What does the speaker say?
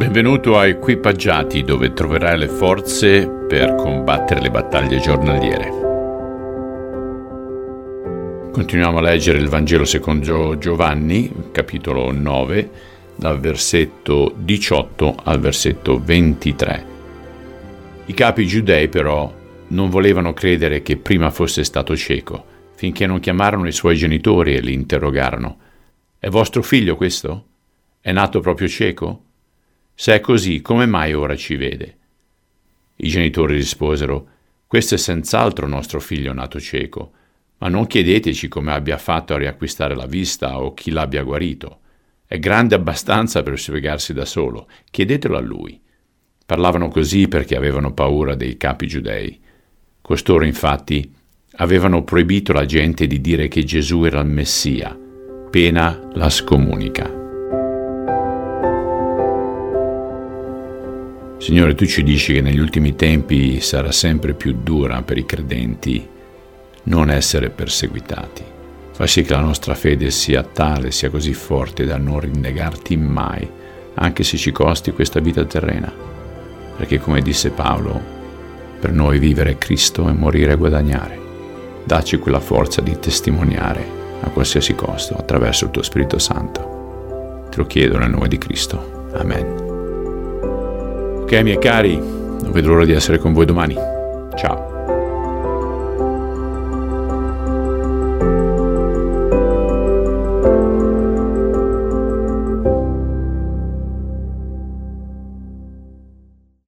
Benvenuto a Equipaggiati dove troverai le forze per combattere le battaglie giornaliere. Continuiamo a leggere il Vangelo secondo Giovanni, capitolo 9, dal versetto 18 al versetto 23. I capi giudei però non volevano credere che prima fosse stato cieco, finché non chiamarono i suoi genitori e li interrogarono. È vostro figlio questo? È nato proprio cieco? Se è così, come mai ora ci vede? I genitori risposero, questo è senz'altro nostro figlio nato cieco, ma non chiedeteci come abbia fatto a riacquistare la vista o chi l'abbia guarito. È grande abbastanza per spiegarsi da solo, chiedetelo a lui. Parlavano così perché avevano paura dei capi giudei. Costoro infatti avevano proibito alla gente di dire che Gesù era il Messia, pena la scomunica. Signore, tu ci dici che negli ultimi tempi sarà sempre più dura per i credenti non essere perseguitati. Fa sì che la nostra fede sia tale, sia così forte da non rinnegarti mai, anche se ci costi questa vita terrena. Perché come disse Paolo, per noi vivere è Cristo e morire è guadagnare. Dacci quella forza di testimoniare a qualsiasi costo attraverso il tuo Spirito Santo. Te lo chiedo nel nome di Cristo. Amen. Ok, miei cari, non vedo l'ora di essere con voi domani. Ciao.